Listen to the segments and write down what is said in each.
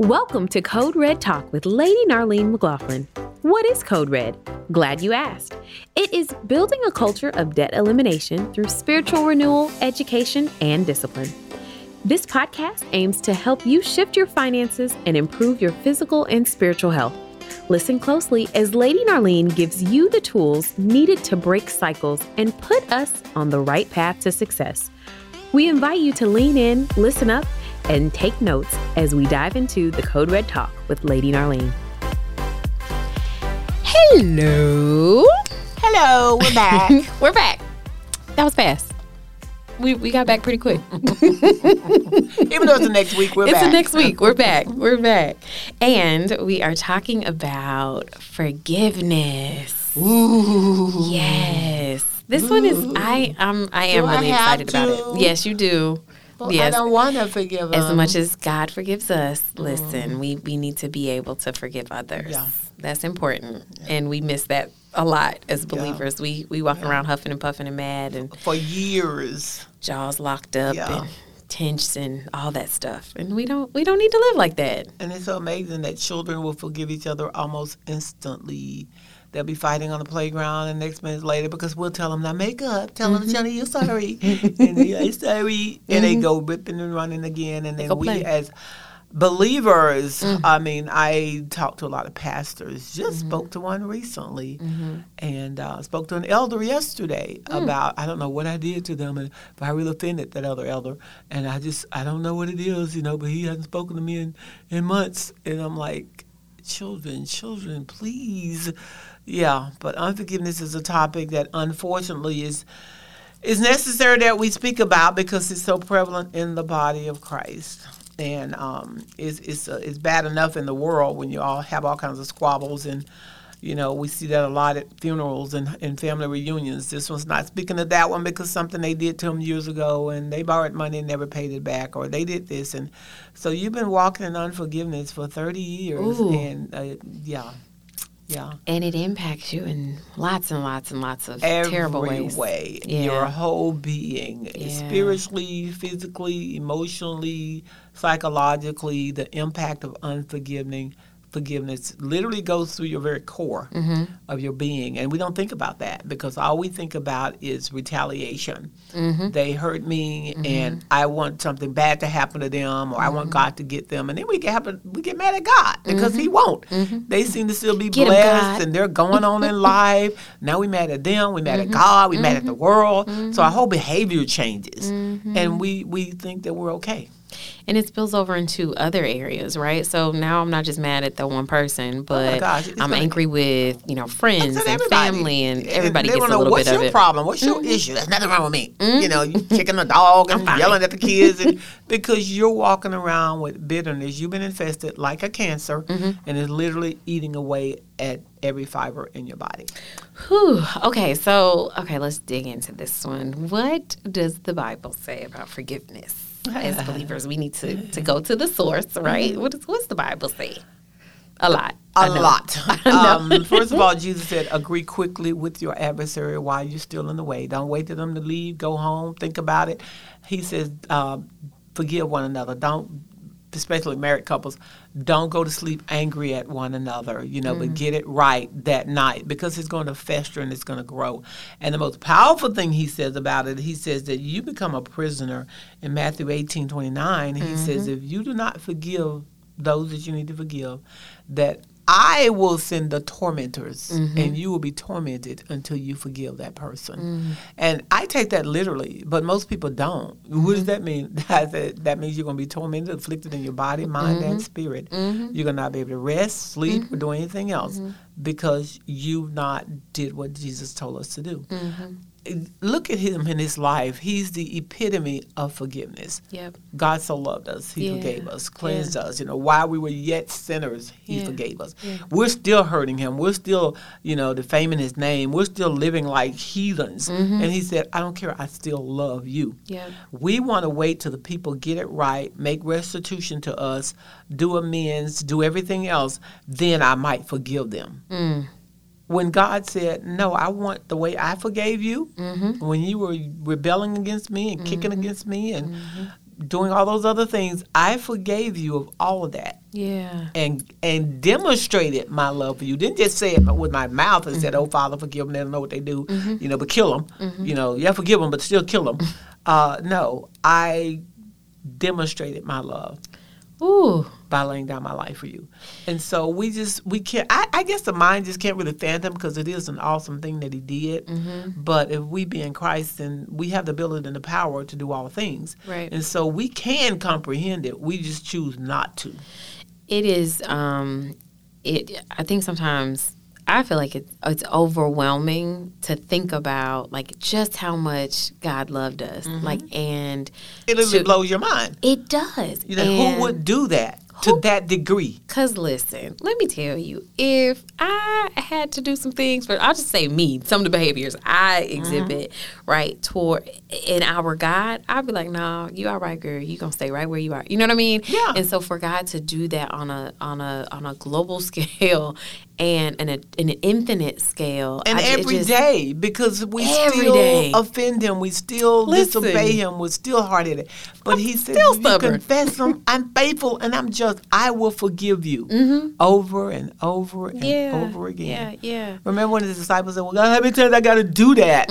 Welcome to Code Red Talk with Lady Narlene McLaughlin. What is Code Red? Glad you asked. It is building a culture of debt elimination through spiritual renewal, education, and discipline. This podcast aims to help you shift your finances and improve your physical and spiritual health. Listen closely as Lady Narlene gives you the tools needed to break cycles and put us on the right path to success. We invite you to lean in, listen up, and take notes as we dive into the Code Red Talk with Lady Narlene. Hello. Hello, we're back. we're back. That was fast. We, we got back pretty quick. Even though it's the next week, we're it's back. It's the next week. We're back. We're back. And we are talking about forgiveness. Ooh. Yes. This one is I um I am Do I really have excited about it. Yes, you do. Well, yes. I don't want to forgive as them. much as God forgives us, mm-hmm. listen, we, we need to be able to forgive others. Yeah. That's important. And we miss that a lot as believers. We we walk around huffing and puffing and mad and For years. jaws locked up Yeah. and tense and all that stuff. And we don't we don't need to live like that. And it's so amazing that children will forgive each other almost instantly. They'll be fighting on the playground, and next minute later, because we'll tell them, now make up, tell them, mm-hmm. Johnny, you're sorry. and they sorry. And they go ripping and running again. And then we, play. as believers, mm. I mean, I talked to a lot of pastors, just mm-hmm. spoke to one recently, mm-hmm. and uh, spoke to an elder yesterday mm. about, I don't know what I did to them, and if I really offended that other elder. And I just, I don't know what it is, you know, but he hasn't spoken to me in, in months. And I'm like, children, children, please. Yeah, but unforgiveness is a topic that unfortunately is is necessary that we speak about because it's so prevalent in the body of Christ. And um, it's it's, uh, it's bad enough in the world when you all have all kinds of squabbles and you know we see that a lot at funerals and, and family reunions. This one's not speaking of that one because something they did to them years ago and they borrowed money and never paid it back or they did this and so you've been walking in unforgiveness for 30 years Ooh. and uh, yeah yeah And it impacts you in lots and lots and lots of every terrible ways. way, Yeah. your whole being, Yeah. spiritually, physically, emotionally, psychologically, the impact of unforgiving forgiveness literally goes through your very core Mm-hmm. of your being and we don't think about that because all we think about is retaliation Mm-hmm. they hurt me and i want something bad to happen to them or i Mm-hmm. want god to get them and then we get happen, we get mad at god because he won't they seem to still be Mm-hmm. Get blessed God. and they're going on in life. Now we mad at them, we mad Mm-hmm. at God, we mad at the world. So our whole behavior changes, and we we think that we're okay. And it spills over into other areas, right? So now I'm not just mad at the one person, but Oh gosh, I'm angry with, you know, friends and family and And everybody they gets a know, little What's bit of your it. Mm-hmm. problem? What's your issue? There's nothing wrong with me. You know, you kicking the dog and yelling at the kids, and because you're walking around with bitterness, you've been infested like a cancer, Mm-hmm. and it's literally eating away at every fiber in your body. Whew. Okay, so okay, let's dig into this one. What does the Bible say about forgiveness? As believers, we need to, to go to the source, right? What does what's the Bible say? A lot. A lot. Um, first of all, Jesus said, agree quickly with your adversary while you're still in the way. Don't wait for them to leave. Go home. Think about it. He says, um, forgive one another. Don't, especially married couples, don't go to sleep angry at one another, you know, but mm-hmm. get it right that night because it's going to fester and it's going to grow. And the most powerful thing he says about it, he says that you become a prisoner. In Matthew 18 29, he says, mm-hmm. if you do not forgive those that you need to forgive, that I will send the tormentors mm-hmm. and you will be tormented until you forgive that person. Mm. And I take that literally, but most people don't. What does mm-hmm. that mean? That, that, that means you're going to be tormented, afflicted in your body, mind, and mm-hmm. spirit. You're going to not be able to rest, sleep, or do anything else because you not did what Jesus told us to do. Look at him in his life. He's the epitome of forgiveness. Yep. God so loved us, He Yeah. forgave us, cleansed us. You know, while we were yet sinners, He Yeah. forgave us. We're still hurting Him. We're still, you know, defaming His name. We're still living like heathens. Mm-hmm. And He said, I don't care. I still love you. Yep. We want to wait till the people get it right, make restitution to us, do amends, do everything else. Then I might forgive them. Mm. When God said, No, I want the way I forgave you, Mm-hmm. when you were rebelling against me and kicking mm-hmm. against me and mm-hmm. doing all those other things, I forgave you of all of that. Yeah. And and demonstrated my love for you. Didn't just say it with my mouth and said, mm-hmm. "Oh Father, forgive them. They don't know what they do." You know, but kill them. You know, yeah, forgive them, but still kill them. Uh, no, I demonstrated my love Ooh. by laying down my life for you. And so we just we can't. I, I guess the mind just can't really fathom because it is an awesome thing that he did. Mm-hmm. But if we be in Christ, then we have the ability and the power to do all things. Right. And so we can comprehend it. We just choose not to. It is. Um, it. I think sometimes I feel like it's it's overwhelming to think about like just how much God loved us. Mm-hmm. Like and It literally to- blows your mind. it does. You know, who would do that to that degree? Cause listen, let me tell you, if I had to do some things for, I'll just say me, some of the behaviors I mm-hmm. exhibit, right, toward in our God, I'd be like, no, you all right, girl, you gonna stay right where you are. You know what I mean? Yeah. And so for God to do that on a on a on a global scale and and a, in an infinite scale, And I- every just- day, because we still day. offend him, we still Listen. disobey him, we're still hard at it. But he said, still you confess him, I'm faithful and I'm just, I will forgive you over and over and Mm-hmm. yeah, over again. Yeah, yeah. Remember when the disciples said, Well, God, how many times I got to do that?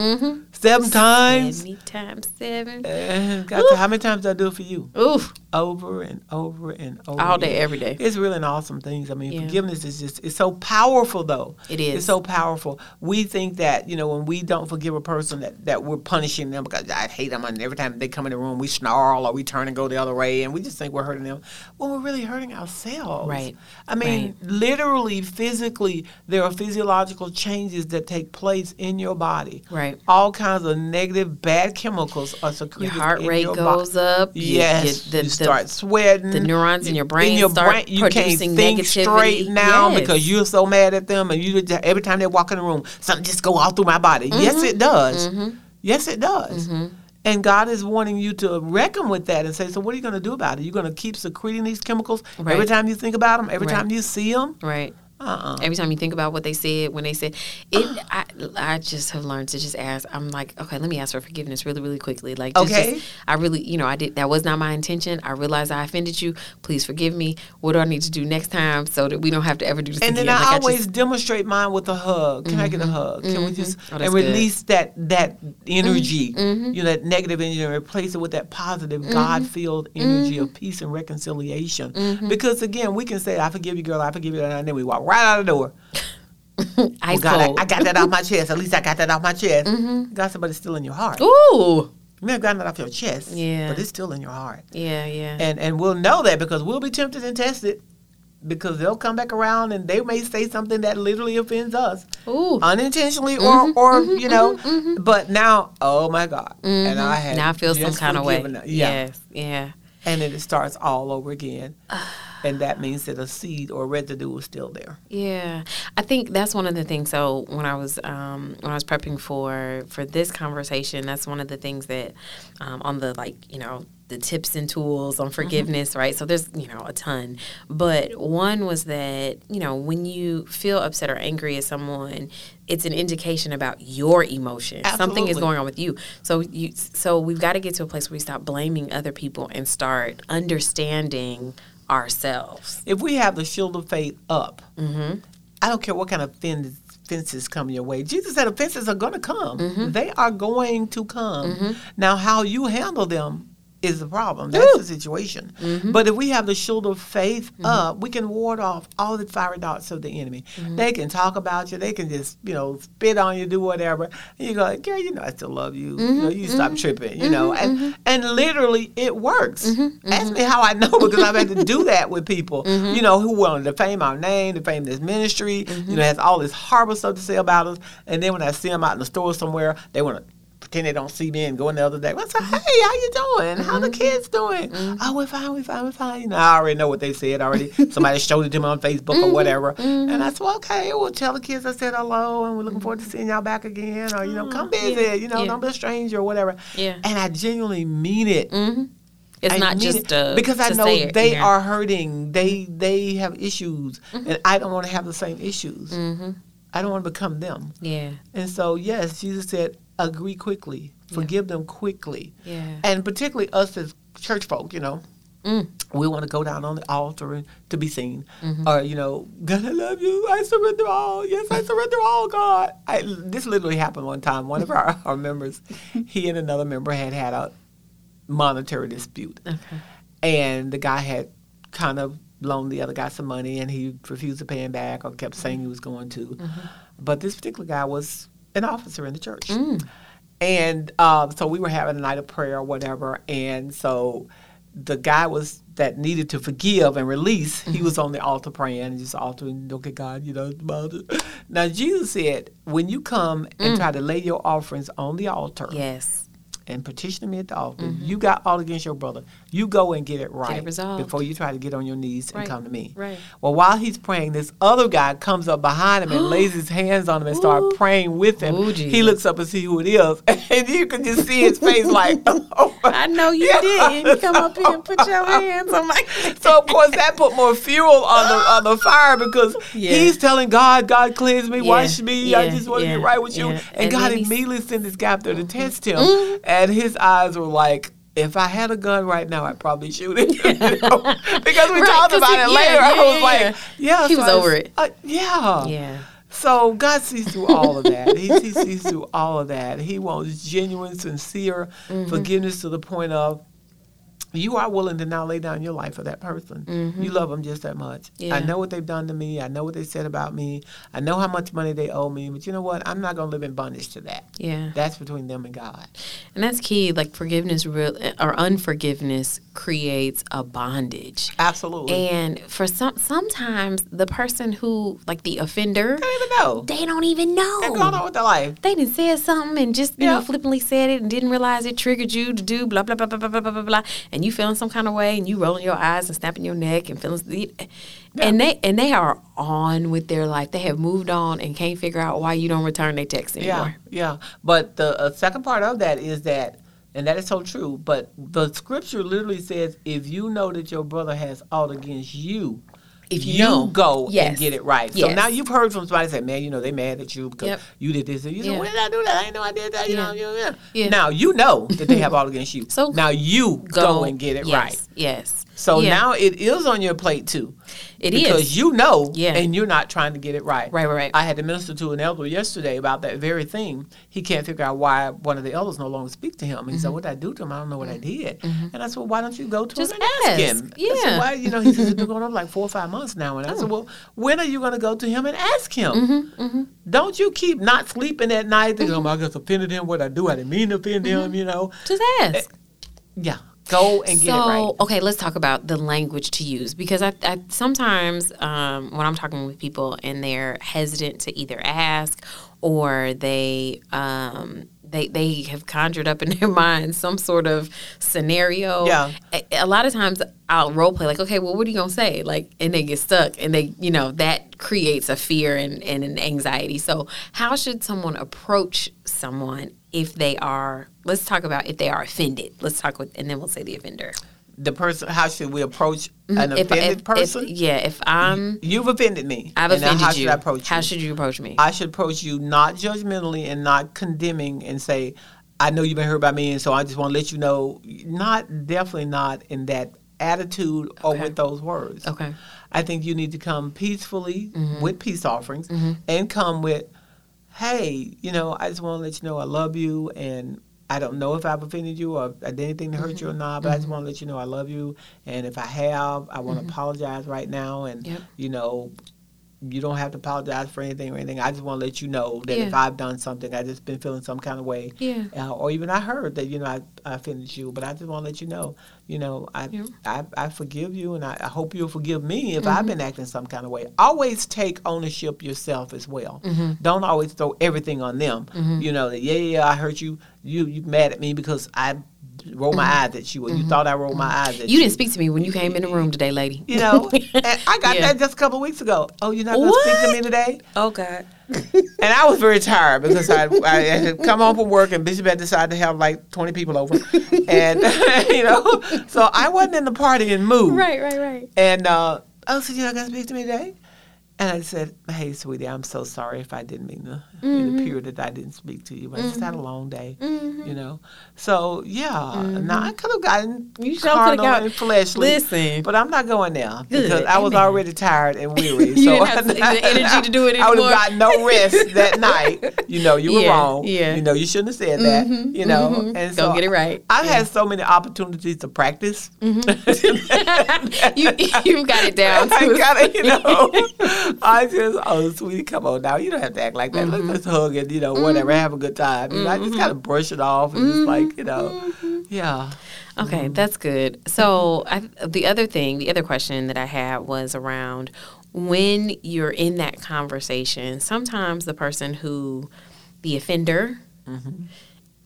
Seven times? Seventy times seven. Uh, God how many times do I do it for you? Oof, Over and over and over. all day, every day. It's really an awesome thing. I mean, Yeah. forgiveness is just it's so powerful though. It is. It's so powerful. We think that, you know, when we don't forgive a person that, that we're punishing them because I hate them and every time they come in the room we snarl or we turn and go the other way and we just think we're hurting them. When we're really hurting ourselves. Right. I mean, literally, physically, there are physiological changes that take place in your body. Right. All kinds of negative, bad chemicals are Your secreted. heart in rate your goes up. you- Yes, you- the- you the- start sweating. the neurons in your brain your start brain, you can't producing think negativity. straight now Yes. because you're so mad at them, and you just- every time they walk in the room, something just go all through my body. Mm-hmm. Yes, it does. Yes, it does. And God is wanting you to reckon with that and say, so what are you going to do about it? You're going to keep secreting these chemicals every time you think about them, every Right. time you see them. Right. Uh-uh. Every time you think about what they said, when they said it, I, I just have learned to just ask. I'm like, okay, let me ask for forgiveness really, really quickly. Like, just, Okay. just- I really, you know, I did. That was not my intention. I realize I offended you. Please forgive me. What do I need to do next time so that we don't have to ever do this And again? And then I Like, always just- demonstrate mine with a hug. Can I get a mm-hmm. hug? Can we mm-hmm. just Oh, and good. release that that energy, mm-hmm. mm-hmm. you know, that negative energy, and replace it with that positive God-filled energy of peace and reconciliation? Mm-hmm. Because again, we can say, "I forgive you, girl. I forgive you," and then we walk right out of the door. Well, ice God, I. I got that off my chest. At least I got that off my chest. Mm-hmm. God said, but it's still in your heart. Ooh. You may have gotten it off your chest, Yeah. but it's still in your heart. Yeah, yeah. And and we'll know that because we'll be tempted and tested because they'll come back around and they may say something that literally offends us Ooh. unintentionally or Mm-hmm, or you know but now oh my god and i had now I feel some kind of way. yeah Yes. Yeah. and then it starts all over again and that means that a seed or residue is still there Yeah, I think that's one of the things. So when I was um, when I was prepping for for this conversation, that's one of the things that um, on the like you know the tips and tools on forgiveness, right? So there's you know a ton, but one was that you know when you feel upset or angry at someone, it's an indication about your emotion. Something is going on with you. So you so we've got to get to a place where we stop blaming other people and start understanding ourselves. if we have the shield of faith up Mm-hmm. i don't care what kind of fence, fences come your way jesus said offenses are going to come Mm-hmm. they are going to come now how you handle them is the problem. That's the situation. Mm-hmm. but if we have the shield of faith up we can ward off all the fiery darts of the enemy. Mm-hmm. they can talk about you. They can just you know spit on you do whatever. And you go girl you know i still love you. You know you Mm-hmm. stop tripping you know? And and literally it works. Mm-hmm. ask me how i know because i've had to do that with people Mm-hmm. you know who want to defame our name defame this ministry Mm-hmm. you know has all this horrible stuff to say about us. And then when i see them out in the store somewhere they want to pretend they don't see me and go in the other day. I say, Mm-hmm. hey, how you doing? How the kids doing? Oh, we're fine, we're fine, we're fine. You know, I already know what they said already. Somebody showed it to me on Facebook Mm-hmm. or whatever. And I said, well, okay, we'll tell the kids I said hello and we're looking forward to seeing y'all back again. Or, you know, come visit, you know, Mm-hmm. Yeah. don't be a stranger or whatever. Yeah. And I genuinely mean it. It's I not just uh, because I know they yeah. are hurting. They they have issues, and I don't want to have the same issues. I don't want to become them. Yeah, And so, yes, Jesus said, agree quickly, forgive them quickly. yeah, And particularly us as church folk, you know. Mm. We want to go down on the altar and to be seen, Mm-hmm. or you know, God, I love you. I surrender all. Yes, I surrender all, God. I, this literally happened one time. One of our, our members, he and another member had had a monetary dispute, Okay. and the guy had kind of loaned the other guy some money, and he refused to pay him back, or kept saying he was going to. Mm-hmm. Mm-hmm. But this particular guy was an officer in the church. Mm. And um, so we were having a night of prayer or whatever. And so the guy was that needed to forgive and release, he mm-hmm. was on the altar praying and just altering, look at God, you know. Now, Jesus said, when you come and mm. try to lay your offerings on the altar Yes. and petition me at the altar, you got all against your brother. You go and get it right resolved. before you try to get on your knees Right, and come to me. right. Well, while he's praying, this other guy comes up behind him and lays his hands on him and start Ooh. praying with him. Ooh, he looks up and see who it is, and you can just see his face like, oh. I know you Yeah. did. You come up here and put your hands on my. So of course that put more fuel on the on the fire because Yeah. he's telling God, God cleanse me, Yeah, wash me, I just want to get right with you. And, And God immediately sent this guy up there to test him, Mm-hmm. and his eyes were like. If I had a gun right now, I'd probably shoot it. You know? because we Right, talked about it yeah, later. yeah, I was like, yeah. He so was over it. uh, yeah. Yeah. So God sees through all of that. He, he sees through all of that. He wants genuine, sincere Mm-hmm. forgiveness to the point of you are willing to now lay down your life for that person. Mm-hmm. You love them just that much. Yeah. I know what they've done to me. I know what they said about me. I know how much money they owe me. But you know what? I'm not going to live in bondage to that. Yeah. That's between them and God. And that's key. Like forgiveness real, or unforgiveness creates a bondage. Absolutely. And for some, sometimes the person who, like the offender, they don't even know. They don't even know. They're going on with their life. They didn't say something and just, you yeah. know, flippantly said it and didn't realize it triggered you to do blah, blah, blah, blah, blah, blah, blah, blah. And and you feeling some kind of way and you rolling your eyes and snapping your neck and feeling and they and they are on with their life they have moved on and can't figure out why you don't return their text anymore Yeah, yeah. But the uh, second part of that is that, and that is so true. But the scripture literally says, if you know that your brother has aught against you, If you know. go and get it right. So now you've heard from somebody say, "Man, you know they mad at you because Yep. you did this." And you Yeah. said, "When did I do that? I didn't know I did that." You Yeah. know, you know, yeah. Now you know that they have all against you. So now you go, and get it yes, right. yes So Yeah. now it is on your plate too. It is. because you know, Yeah. and you're not trying to get it right. Right, right, right. I had to minister to an elder yesterday about that very thing. He can't figure out why one of the elders no longer speak to him. And he said, "What did I do to him? I don't know what I did." And I said, well, "Why don't you go to Mm-hmm. Just him and ask, ask. him?" I said, Yeah. "Why?" You know, he said, "It's been going on like four or five months now." And I Oh. said, "Well, when are you going to go to him and ask him? Mm-hmm, Don't you keep not sleeping at night thinking, "Oh, I just offended him. What I do? I didn't mean to offend Mm-hmm. him." You know? just ask Yeah. Go and get so, it right. okay, let's talk about the language to use because I, I sometimes um, when I'm talking with people and they're hesitant to either ask or they um, they they have conjured up in their mind some sort of scenario. Yeah. A, a lot of times I'll role play like, okay, well, what are you gonna say? Like, and they get stuck, and they, you know, that creates a fear and, and an anxiety. So, how should someone approach someone if they are? Let's talk about if they are offended. Let's talk with, and then we'll say the offender. The person. How should we approach an Mm-hmm. If- offended if- person? If, yeah, if I'm, You've offended me. I've offended how you. should I approach you? how you? should you approach me? I should approach you not judgmentally and not condemning and say, I know you've been hurt by me, and so I just want to let you know. Not definitely not in that attitude or Okay. with those words. okay. I think you need to come peacefully Mm-hmm. with peace offerings and come with, hey, you know, I just want to let you know I love you and I don't know if I've offended you or I did anything to hurt Mm-hmm. you or not, but I just want to let you know I love you. And if I have, I want to apologize right now. And, Mm-hmm. Yep. you know, you don't have to apologize for anything or anything. I just want to let you know that if I've done something, I just been feeling some kind of way. Yeah. Uh, or even I heard that, you know, I, I offended you, but I just want to let you know, you know, I, Yeah. I, I forgive you and I, I hope you'll forgive me if Mm-hmm. I've been acting some kind of way. Always take ownership yourself as well. Mm-hmm. Don't always throw everything on them. You know, that, yeah, yeah, I hurt you. You, you mad at me because I rolled my eyes at you or you thought I rolled my eyes at you. Mm-hmm. You didn't speak to me when you came in the room today, lady. You know, I got Yeah. that just a couple weeks ago. Oh, you're not going to speak to me today? Oh God. And I was very tired because I, I had come home from work and Bishop had decided to have like 20 people over. And, you know, so I wasn't in the partying mood. Right, right, right. And, uh, oh, so you're not going to speak to me today? And I said, "Hey, sweetie, I'm so sorry if I didn't mean to Mm-hmm. the period that I didn't speak to you. But I just had a long day, you know. So yeah, now I could have gotten Mm-hmm. You carnal got- and fleshly. Listen. but I'm not going there because I was amen. already tired and weary. So didn't have the energy to do it I would have gotten no rest that night. You know, you were Yeah, wrong. yeah. You know, you shouldn't have said that. You know, mhm. and Go so get it right. I've had so many opportunities to practice. you you got it down. I a- gotta, you know, I just, oh, sweetie, come on now. You don't have to act like that. Let's mm-hmm. just hug and, you know, mm-hmm. whatever, have a good time. You know, I just gotta mm-hmm. brush it off and just like, you know, yeah. Okay, that's good. So I, the other thing, the other question that I had was around when you're in that conversation. Sometimes the person who, the offender,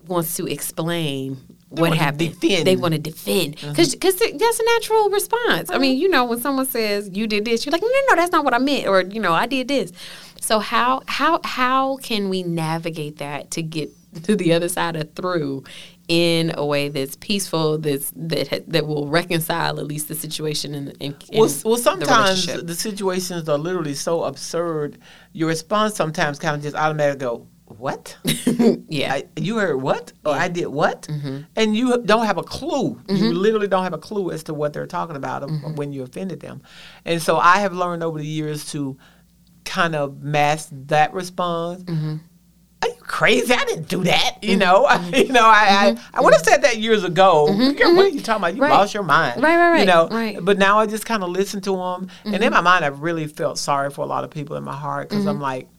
wants to explain what wanna happened. They want to defend mm-hmm. because because that's a natural response. I mean, mm-hmm. you know, when someone says you did this, you're like, no, no, no, that's not what I meant, or you know, I did this. So how how how can we navigate that to get to the other side of through in a way that's peaceful, that's that that will reconcile at least the situation and Well, well, sometimes relationship. the, situations are literally so absurd. Your response sometimes kind of just automatically go, "What? yeah, I, you heard what? Or I did what?" Mm-hmm. And you don't have a clue. You mm-hmm. literally don't have a clue as to what they're talking about of- mm-hmm. when you offended them. And so I have learned over the years to kind of mask that response. Are you crazy? I didn't do that. You know, you know, I, I, I would have said that years ago. What are you talking about? You Right. lost your mind. Right, right, right. You know, right. but now I just kind of listen to them, and in my mind, I've really felt sorry for a lot of people in my heart because I'm like,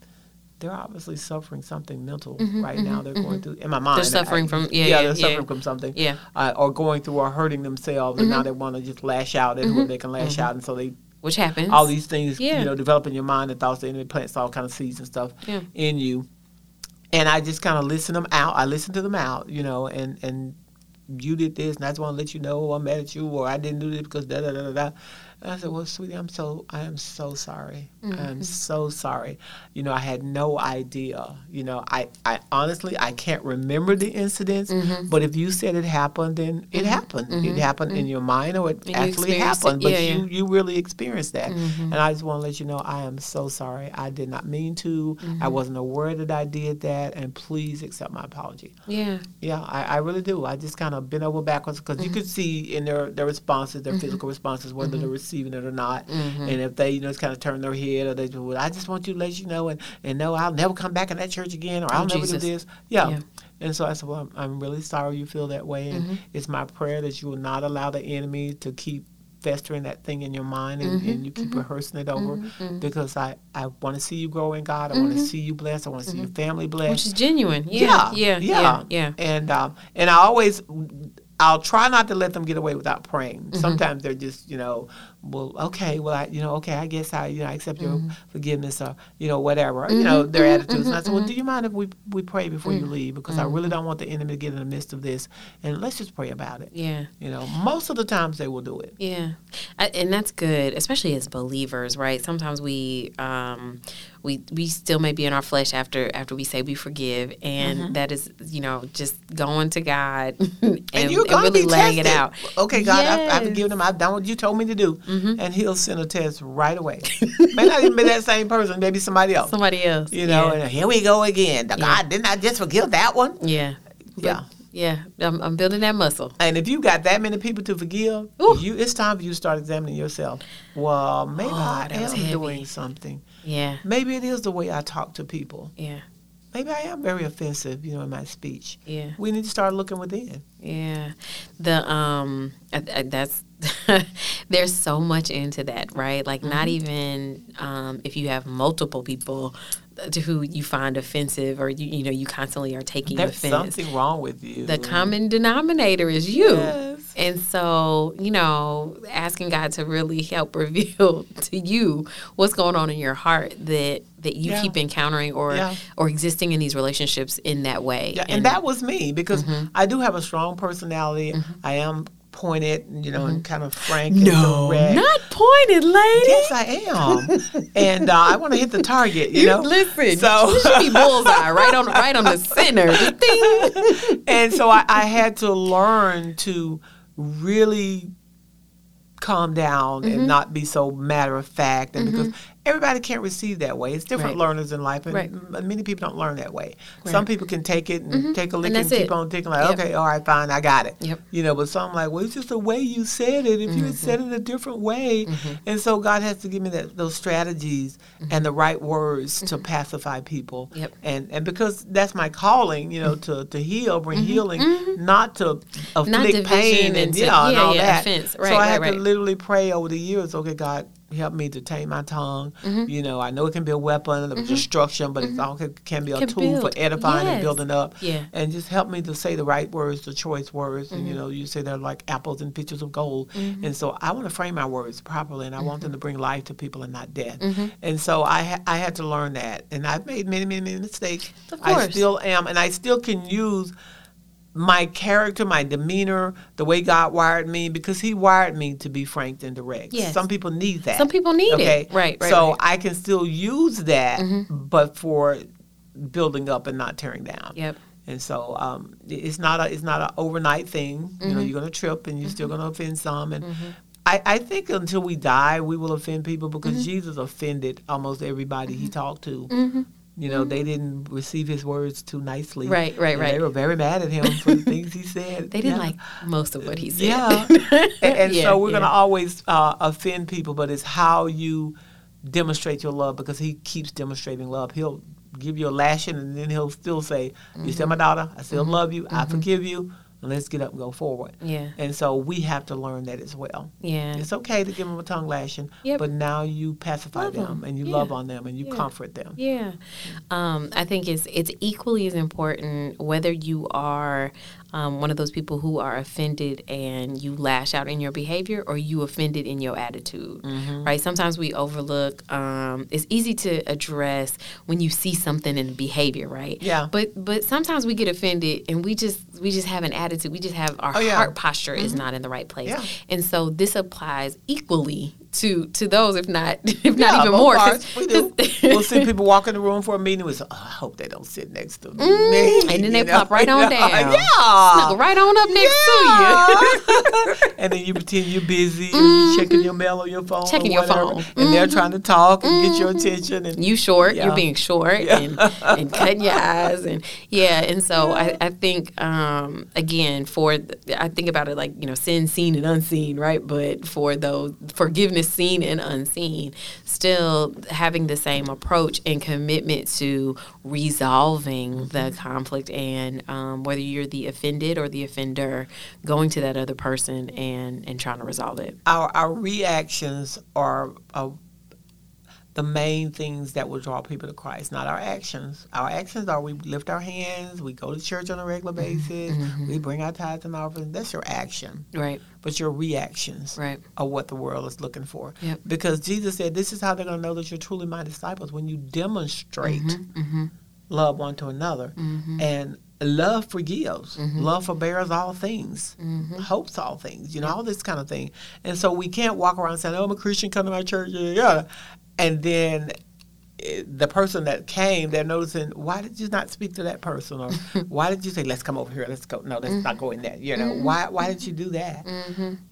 they're obviously suffering something mental mm-hmm, right now. Mm-hmm, they're going mm-hmm. through in my mind. They're suffering I- from- yeah, yeah, they're yeah. suffering from something. Yeah. uh, or going through or hurting themselves, and now they want to just lash out at whoever they can lash out, and so they which happens. all these things, Yeah. you know, develop in your mind and thoughts. The enemy plants all kind of seeds and stuff Yeah. in you. And I just kind of listen them out. I listen to them out, you know, and and you did this, and I just want to let you know I'm mad at you, or I didn't do this because da da da da da. And I said, well, sweetie, I'm so I am so sorry. Mm-hmm. I'm so sorry. You know, I had no idea. You know, I I honestly I can't remember the incidents, mm-hmm. but if you said it happened, then it mm-hmm. happened. It happened in your mind, or it you actually experienced it. happened. But Yeah, you you really experienced that. And I just want to let you know I am so sorry. I did not mean to. I wasn't aware that I did that. And please accept my apology. yeah, Yeah, I, I really do. I just kind of bent over backwards because you could see in their, their responses, their physical responses, whether they're receiving it or not. Mm-hmm. And if they, you know, just kind of turn their head or they just, well, I just want you to let you know and, and know I'll never come back in that church again or oh, I'll Oh, never Jesus. do this. Yeah. Yeah. And so I said, well, I'm, I'm really sorry you feel that way. And mm-hmm. it's my prayer that you will not allow the enemy to keep festering that thing in your mind and, mm-hmm. and you keep rehearsing it over because I, I want to see you grow in God. I want to see you blessed. I want to see your family blessed which is genuine. Yeah, yeah, yeah, yeah. and um, and I always I'll try not to let them get away without praying. Mm-hmm. Sometimes they're just you know, well, okay, well, I you know, okay, I guess I you know I accept your Mm-hmm. forgiveness or you know whatever you know their attitudes. And I said, well, do you mind if we we pray before you leave because I really don't want the enemy to get in the midst of this, and let's just pray about it. Mm-hmm. Yeah. You know, most of the times they will do it. Yeah, I, and that's good, especially as believers, right? Sometimes we um, we we still may be in our flesh after after we say we forgive, and that is you know just going to God and, Mm-hmm. And you're going really be laying tested. it out. Okay, God, I've, I've Yes. Mm-hmm. forgiven him. I've done what you told me to do, and He'll send a test right away. May not even be that same person, maybe somebody else. Somebody else, You know, yeah, and here we go again. God, didn't I just forgive that one? yeah, Yeah. yeah. I'm, I'm building that muscle. And if you got that many people to forgive, Ooh. you it's time for you to start examining yourself. Well, maybe Oh, I am heavy. doing something. Yeah, Maybe it is the way I talk to people. yeah, Maybe I am very offensive, you know, in my speech. yeah. We need to start looking within. Yeah, the um, I, I, that's there's so much into that, right? Like not Mm-hmm. even um, if you have multiple people to who you find offensive, or you you know you constantly are taking There's offense. something wrong with you. The common denominator is you. Yes. And so, you know, asking God to really help reveal to you what's going on in your heart that that you Yeah. keep encountering or Yeah. or existing in these relationships in that way. Yeah, and, that was me because mm-hmm. I do have a strong personality. Mm-hmm. I am pointed, you know, and mm-hmm. kind of frank and direct. not pointed, lady. Yes, I am, and uh, I want to hit the target. You, know, listen. So you should be bullseye right on right on the center. And so I, I had to learn to really calm down Mm-hmm. and not be so matter of fact and because everybody can't receive that way. It's different Right. learners in life, and Right. many people don't learn that way. Right. Some people can take it and take a lick and, that's keep it. on ticking, like, Yep. okay, all right, fine, I got it. Yep. You know, but some like, well, it's just the way you said it. If you Mm-hmm. had said it a different way, and so God has to give me that those strategies and the right words to pacify people. Mm-hmm. Yep. Mm-hmm. And and because that's my calling, you know, to to heal, bring healing, not to afflict division pain and, and to- yeah, and all yeah, that. offense. so I right, have to literally pray over the years. Okay, God, help me to tame my tongue. You know, I know it can be a weapon of destruction, but it also can be a Mm-hmm. Can tool for build. edifying and building up. Yeah. And just help me to say the right words, the choice words. And Mm-hmm. you know, you say they're like apples and pictures of gold. And so I want to frame my words properly, and I want them Mm-hmm. to bring life to people and not death. And so I ha- I had to learn that, and I've made many many many mistakes. Of course. I still am, and I still can use my character, my demeanor, the way God wired me, because He wired me to be frank and direct. Yes. Some people need that. Some people need it. Right, right, So right. I can still use that, but for building up and not tearing down. Yep. And so um, it's not a it's not an overnight thing. You Mm-hmm. know, you're gonna trip and you're still gonna offend some. And I, I think until we die, we will offend people because Mm-hmm. Jesus offended almost everybody he talked to. You know, they didn't receive his words too nicely. Mm-hmm. Right, right, right. They were very mad at him for the things he said. They didn't Yeah. like most of what he said. Yeah. and and Yeah, so we're yeah. going to always uh, offend people, but it's how you demonstrate your love because he keeps demonstrating love. He'll give you a lashing and then he'll still say, You're still my daughter. I still love you. I forgive you. Let's get up and go forward. Yeah. And so we have to learn that as well. Yeah. It's okay to give them a tongue lashing, Yep. but now you pacify them, them 'em. and you Yeah. love on them and you Yeah. comfort them. Yeah, um, I think it's it's equally as important whether you are um, one of those people who are offended and you lash out in your behavior, or you offended in your attitude. Mm-hmm. Right? Sometimes we overlook. Um, it's easy to address when you see something in behavior, right? Yeah. But but sometimes we get offended and we just we just have an attitude. We just have our Oh, yeah. heart posture is not in the right place, Yeah. and so this applies equally to to those, if not if Yeah, not even more. more. 'cause- parts. We do. we'll see people walk in the room for a meeting. We say, oh, I hope they don't sit next to me. Mm, and then they know? plop right on down. Yeah. Snuggle right on up next to you. And then you pretend you're busy and you're checking your mail on your phone. or Checking your phone. And they're trying to talk and get your attention. And You short, Yeah. you're being short and, and cutting your eyes and yeah, and so I, I think um, again for th- I think about it like you know sin seen and unseen, right? But for those forgiveness seen and unseen, still having the same approach and commitment to resolving the conflict and um, whether you're the offended or the offender, going to that other person and and trying to resolve it. our our reactions are uh, the main things that will draw people to Christ, not our actions. Our actions are we lift our hands, we go to church on a regular Mm-hmm. basis, we bring our tithes and offerings. That's your action. Right. But your reactions Right. are what the world is looking for. Yep. Because Jesus said, This is how they're going to know that you're truly my disciples when you demonstrate Mm-hmm. love one to another. And love forgives, Mm-hmm. love forbears all things, hopes all things, you know, all this kind of thing. And so we can't walk around saying, Oh, I'm a Christian, come to my church, yeah, yeah. And then eh, the person that came, they're noticing, why did you not speak to that person? Or why did you say, let's come over here, let's go? No, let's not go in there. You know, why, why did you do that?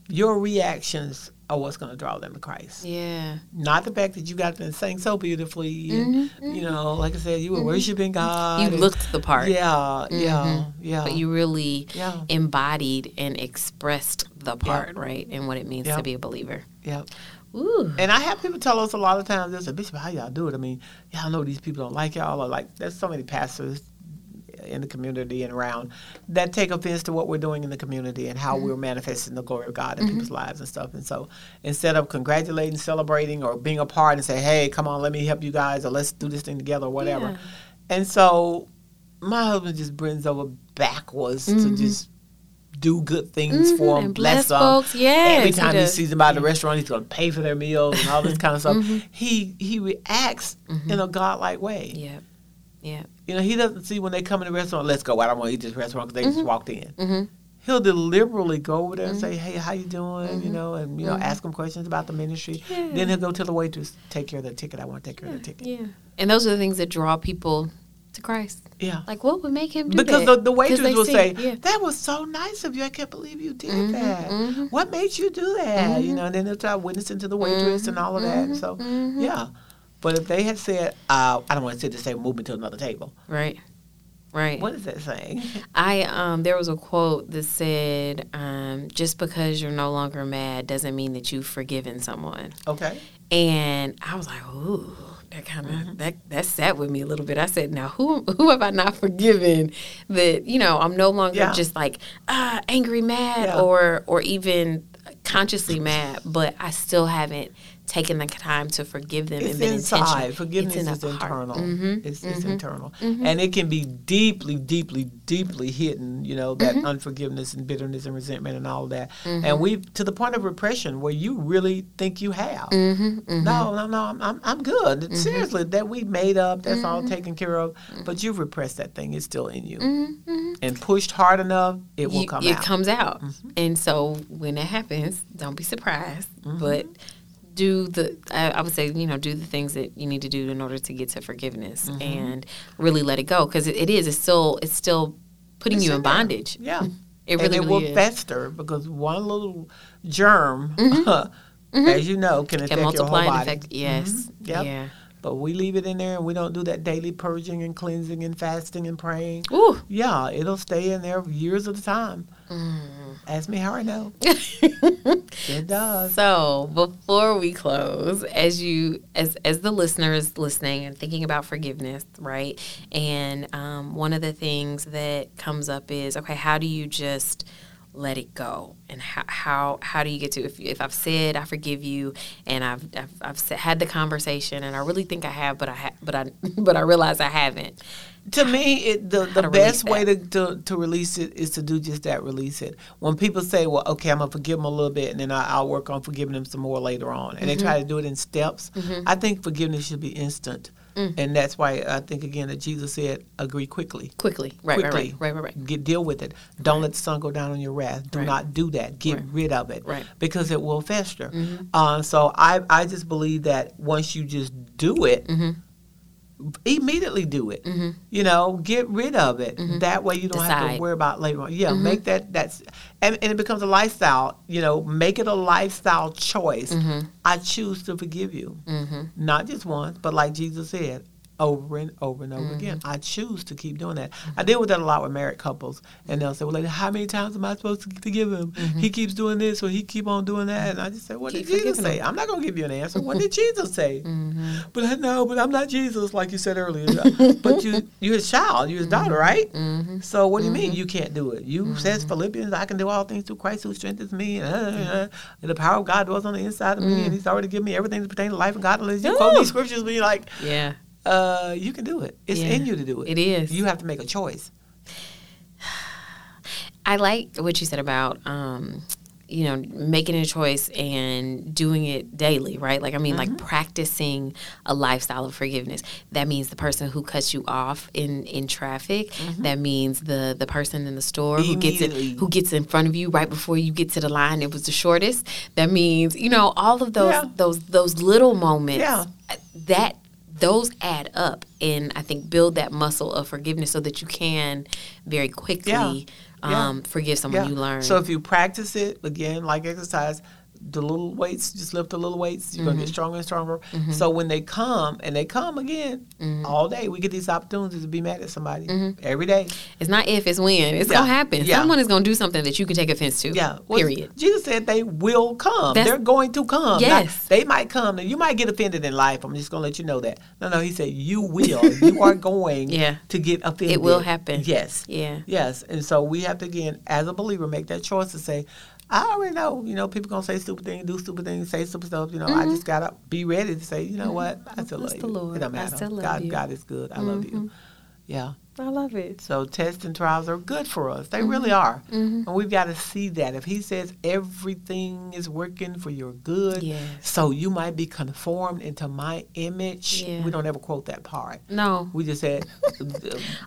Your reactions are what's going to draw them to Christ. Yeah. Not the fact that you got them sang so beautifully. And, mm-hmm, mm-hmm. You know, like I said, you were mm-hmm. worshiping God. You and- looked the part. Yeah, yeah, yeah. But you really Yeah. embodied and expressed the part, right? And what it means Yeah. to be a believer. yeah. Ooh. And I have people tell us a lot of times, they say, Bishop, how y'all do it? I mean, y'all know these people don't like y'all. Or like, there's so many pastors in the community and around that take offense to what we're doing in the community and how mm-hmm. we're manifesting the glory of God in mm-hmm. people's lives and stuff. And so instead of congratulating, celebrating, or being a part and say, hey, come on, let me help you guys, or let's do this thing together, or whatever. Yeah. And so my husband just brings over backwards to mm-hmm. just do good things for them, Mm-hmm. bless bless them. folks. Yes, Every time he, does. sees them out at the restaurant, he's going to pay for their meals and all this kind of stuff. He he reacts in a godlike way. Yeah. Yeah. You know, he doesn't see when they come in the restaurant, let's go. I don't want to eat this restaurant because they Mm-hmm. just walked in. He'll deliberately go over there and say, "Hey, how you doing?" Mm-hmm. You know, and you know, ask them questions about the ministry. Then he'll go to the waitress, take care of the ticket. I want to take care of their ticket. Yeah. And those are the things that draw people to Christ. Yeah. Like, what would make him do because that? Because the, the waitress will say, yeah. Mm-hmm, "That was so nice of you. I can't believe you did that. What made you do that?" You know, and then they'll try witnessing to the waitress and all of that. So, mm-hmm. yeah. But if they had said, uh, I don't want to sit the same movement to another table. Right. Right. What is that saying? I um there was a quote that said, um, just because you're no longer mad doesn't mean that you've forgiven someone. Okay. And I was like, ooh, that kind of that that sat with me a little bit. I said, now who who have I not forgiven that, you know, I'm no longer Yeah. just like ah angry mad Yeah. or or even consciously mad, but I still haven't taken the time to forgive them It's and been inside. Forgiveness It's in is internal. Mhm. It's, it's internal, and it can be deeply, deeply, deeply hidden. You know that Mm-hmm. unforgiveness and bitterness and resentment and all that, and we to the point of repression where you really think you have. Mm-hmm, No, no, no. I'm, I'm, I'm good. Seriously, that we made up. That's Mm-hmm. all taken care of. But you've repressed that thing. It's still in you, Mm-hmm. and pushed hard enough, it will you- come it out. comes out. Mm-hmm. And so when that happens, don't be surprised. Mm-hmm. But do the I, I would say you know do the things that you need to do in order to get to forgiveness Mm-hmm. and really let it go because it, it is it's still it's still putting It's you in bondage. Yeah. It and really, it really will is. fester because one little germ, as you know, can, Mm-hmm. Can affect your whole multiply and body. affect. Yes. Yep. Yeah. But we leave it in there and we don't do that daily purging and cleansing and fasting and praying. Ooh. Yeah, it'll stay in there years at a time. Mm. Ask me how I know. it does. So before we close, as you as as the listeners listening and thinking about forgiveness, right? And um, one of the things that comes up is okay, how do you just let it go? And how how, how do you get to if, if I've said I forgive you and I've I've, I've had the conversation and I really think I have but I ha- but I but I realize I haven't. To me, it, the, the best way to, to, to release it is to do just that, release it. When people say, well, okay, I'm going to forgive them a little bit and then I, I'll work on forgiving them some more later on, and they mm-hmm. try to do it in steps, mm-hmm. I think forgiveness should be instant. Mm. And that's why I think, again, that Jesus said, agree quickly. quickly right right quickly. right right right right Get deal with it. Don't let the sun go down on your wrath. Do Right. not do that. Get Right. rid of it. Right. Because it will fester. Mm-hmm. Uh, so I I just believe that once you just do it, mm-hmm. Immediately do it. Mm-hmm. You know, get rid of it. Mm-hmm. That way you don't have to worry about later on. Yeah, mm-hmm. make that that's and, and it becomes a lifestyle. You know, make it a lifestyle choice. I choose to forgive you, not just once, but like Jesus said. Over and over and over mm-hmm. again. I choose to keep doing that. I deal with that a lot with married couples, and they'll say, "Well, lady, how many times am I supposed to give him? Mm-hmm. He keeps doing this, or he keep on doing that." And I just say, "What Keep did Jesus say? I'm not going to give you an answer. What did mm-hmm. Jesus say?" But I know, but I'm not Jesus, like you said earlier. but you, you're his child, you're his daughter, right? So what do you mean you can't do it? You says Philippians, I can do all things through Christ who strengthens me, and, uh, uh, and the power of God dwells on the inside of me, and mm. He's already given me everything that pertains to life and godliness. You quote these scriptures, be like, yeah uh, you can do it. It's Yeah. in you to do it. It is. You have to make a choice. I like what you said about, um, you know, making a choice and doing it daily, right? Like, I mean, Mm-hmm. like practicing a lifestyle of forgiveness. That means the person who cuts you off in in traffic. That means the the person in the store who gets it, Mm-hmm. Who gets in front of you right before you get to the line. It was the shortest. That means you know all of those Yeah. those those little moments. Yeah. That those add up and I think build that muscle of forgiveness so that you can very quickly Yeah. Yeah. um, forgive someone you learn. So if you practice it again, like exercise, the little weights, just lift the little weights. You're gonna Mm-hmm. get stronger and stronger. So when they come and they come again Mm-hmm. all day, we get these opportunities to be mad at somebody every day. it's not if, it's when. It's Yeah. gonna happen. Yeah. Someone is gonna do something that you can take offense to. Yeah. Well, Period. Jesus said they will come. That's- They're going to come. Yes. they might come. And you might get offended in life. I'm just going to let you know that. No, no. He said you will. you are going Yeah. to get offended. It will happen. Yes. Yeah. Yes. And so we have to, again, as a believer, make that choice to say, I already know, you know, people going to say stupid things, do stupid things, say stupid stuff. You know, I mm-hmm. just got to be ready to say, you know what? I still Bless love the you. Lord. It don't I matter. still love God, you. God is good. I love you. Mm-hmm. Yeah. I love it. So tests and trials are good for us. They really mm-hmm. are. And we've got to see that. If he says everything is working for your good, Yes. so you might be conformed into my image. Yeah. We don't ever quote that part. No. We just said uh,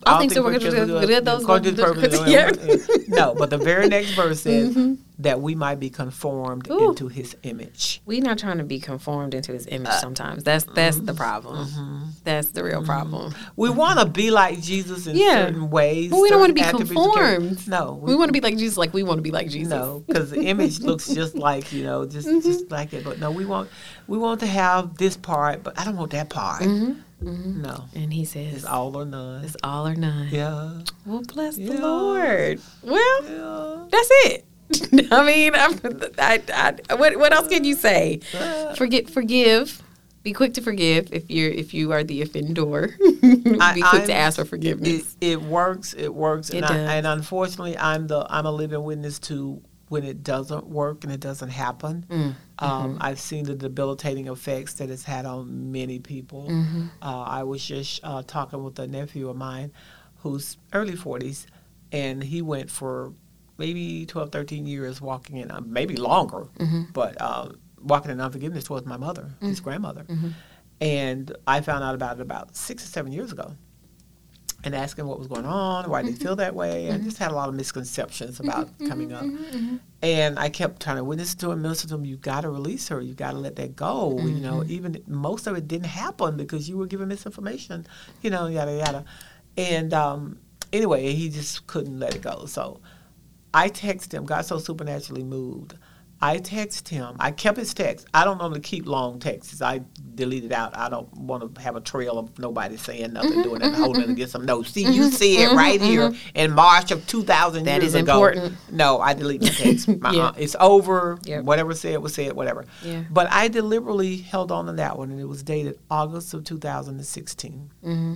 All things are working for good, those- according to the those- purpose of the- Yeah. No, but the very next verse says, that we might be conformed Ooh. into His image. We're not trying to be conformed into his image Uh, sometimes. That's that's mm-hmm. the problem. That's the real problem. We want to be like Jesus in Yeah. certain ways. But we don't be attributes of character. conformed. No, We want to be like Jesus, like we want to be like Jesus. No, because the image looks just like you know, just Mm-hmm. just like it. But no, we want we want to have this part, but I don't want that part. Mm-hmm. No, And he says, it's all or none. it's all or none. yeah, Well, bless the Lord. Well, yeah. that's it. I mean, I'm, I, I, what what else can you say? Forget, forgive. Be quick to forgive if you're if you are the offender. Be quick to ask for forgiveness. it works. It works. It and, I, and unfortunately, I'm the I'm a living witness to when it doesn't work and it doesn't happen. Mm, Um, mm-hmm. I've seen the debilitating effects that it's had on many people. Mm-hmm. Uh, I was just uh, talking with a nephew of mine who's early 40s, and he went for maybe 12, 13 years walking in, uh, maybe longer, Mm-hmm. but uh, walking in unforgiveness towards my mother, mm-hmm. his grandmother. Mm-hmm. And I found out about it about six or seven years ago and asking what was going on, why they feel mm-hmm. that way. I just had a lot of misconceptions about coming up. And I kept trying to witness to him, minister to him, you got to release her. You got to let that go. You know, even most of it didn't happen because you were given misinformation, you know, yada, yada. And um, anyway, he just couldn't let it go. So I texted him, got so supernaturally moved. I texted him. I kept his text. I don't normally keep long texts. I deleted out. I don't want to have a trail of nobody saying nothing, mm-hmm, doing it, mm-hmm, holding it mm-hmm. against some notes. See, you see it right here in March of 2000 That years is ago. important. No, I deleted the text. My, uh, Yeah. uh, It's over. Yep. Whatever said was said, whatever. Yeah. But I deliberately held on to that one, and it was dated August of 2016. Mm-hmm.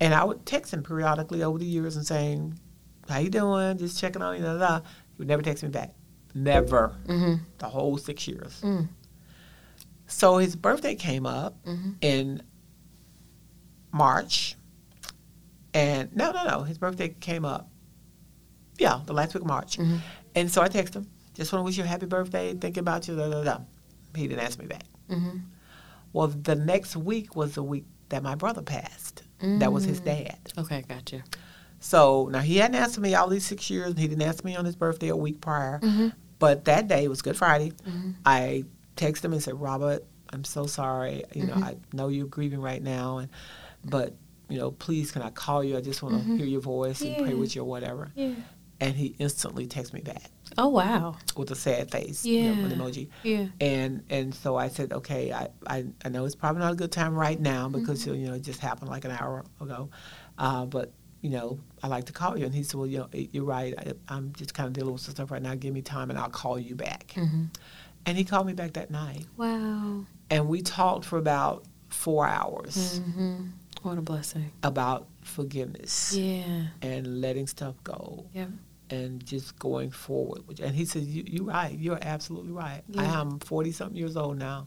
And I would text him periodically over the years and saying, "How you doing? Just checking on you." Da, da. He would never text me back. Never. Mm-hmm. The whole six years. Mm. So his birthday came up Mhm. in March, and no, no, no. His birthday came up. Yeah, the last week of March. Mhm. And so I texted him, "Just want to wish you a happy birthday. Thinking about you." Da, da, da. He didn't answer me back. Mm-hmm. Well, the next week was the week that my brother passed. That was his Mm. dad. Okay, gotcha. So now he hadn't answered me all these six years, and he didn't answer me on his birthday a week prior. Mm-hmm. But that day it was Good Friday. Mhm. I texted him and said, "Robert, I'm so sorry. You know, Mhm. I know you're grieving right now, and but you know, please can I call you? I just want to Mhm. hear your voice and pray with you or whatever." Yeah. And he instantly texted me back Oh wow. with a sad face, you know, Yeah. an emoji. Yeah. And and so I said, okay, I, I, I know it's probably not a good time right now because Mm-hmm. you know it just happened like an hour ago, uh, but you know I like to call you. And he said, well, you know, you're right. I, I'm just kind of dealing with some stuff right now. Give me time and I'll call you back. Mm-hmm. And he called me back that night, Wow. and we talked for about four hours Mm-hmm. What a blessing. about forgiveness Yeah. and letting stuff go. Yep. And just going forward. And he said, you, "You're right. You're absolutely right. I am forty something years old now.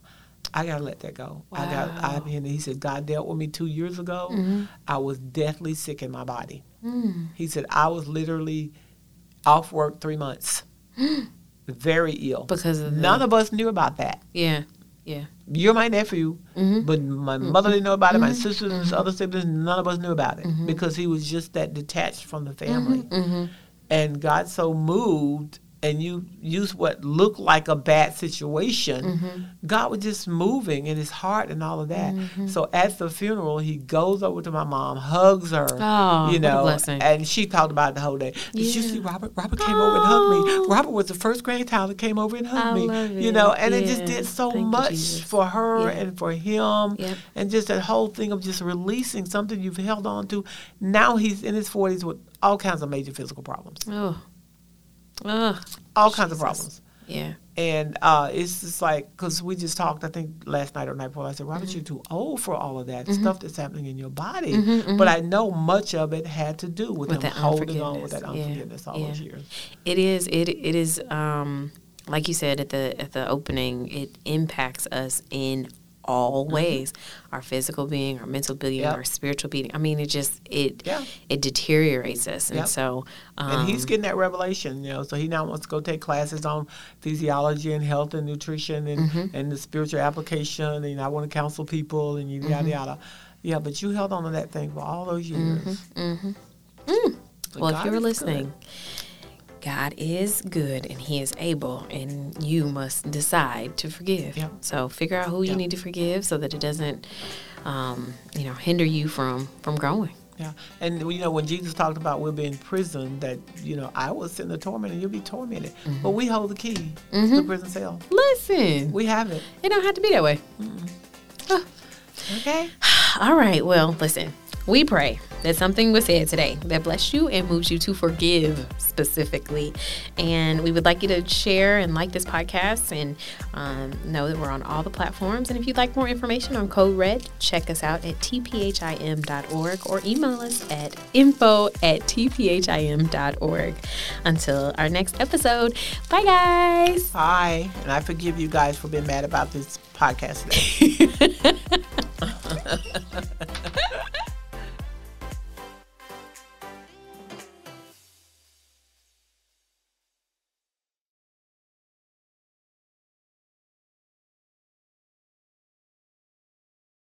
I gotta let that go. I got. I Wow. and he said God dealt with me two years ago. Mm-hmm. I was deathly sick in my body. Mm. He said I was literally off work three months, very ill. Because of the, None of us knew about that. Yeah. Yeah. You're my nephew, Mm-hmm. but my mother didn't know about it. My sisters and other siblings, none of us knew about it because he was just that detached from the family. Mm-hmm. And God so moved, and you use what looked like a bad situation. Mm-hmm. God was just moving in his heart and all of that. Mm-hmm. So at the funeral, he goes over to my mom, hugs her, Oh, you know, and she talked about it the whole day. Did you see Robert? Robert came over and hugged me. Oh. Robert was the first grandchild that came over and hugged I me. You know, and it just did so Thank much for her Yeah. and for him, Yep. and just that whole thing of just releasing something you've held on to. Now he's in his forties with all kinds of major physical problems, Oh. Oh. all kinds of problems. Yeah. And uh, it's just like, because we just talked, I think last night or night before, I said, Robert, Mm-hmm. you're too old for all of that stuff that's happening in your body. Mhm, But I know much of it had to do with, With him holding on with that unforgiveness. Yeah, all yeah. those years. It is. It it is. Um, like you said at the at the opening, it impacts us in all ways: our physical being, our mental being, Yep. our spiritual being. I mean, it just it Yeah. it deteriorates us, and Yep. so um, and he's getting that revelation, you know. So he now wants to go take classes on physiology and health and nutrition and, Mm-hmm. and the spiritual application. And I want to counsel people and yada Mm-hmm. yada yada. Yeah, but you held on to that thing for all those years. mhm. But well, if you were listening good. God is good and He is able, and you must decide to forgive. Yep. So figure out who you need to forgive so that it doesn't, um, you know, hinder you from from growing. Yeah, and you know when Jesus talked about we'll be in prison, that you know I was in the torment and you'll be tormented, but we hold the key to the prison cell. Listen, We have it. it don't have to be that way. Okay. All right. Well, listen, we pray that something was said today that blessed you and moves you to forgive specifically. And we would like you to share and like this podcast and um, know that we're on all the platforms. And if you'd like more information on Code Red, check us out at tphim.org or email us at info at tphim.org. Until our next episode, bye guys. Bye, and I forgive you guys for being mad about this podcast today.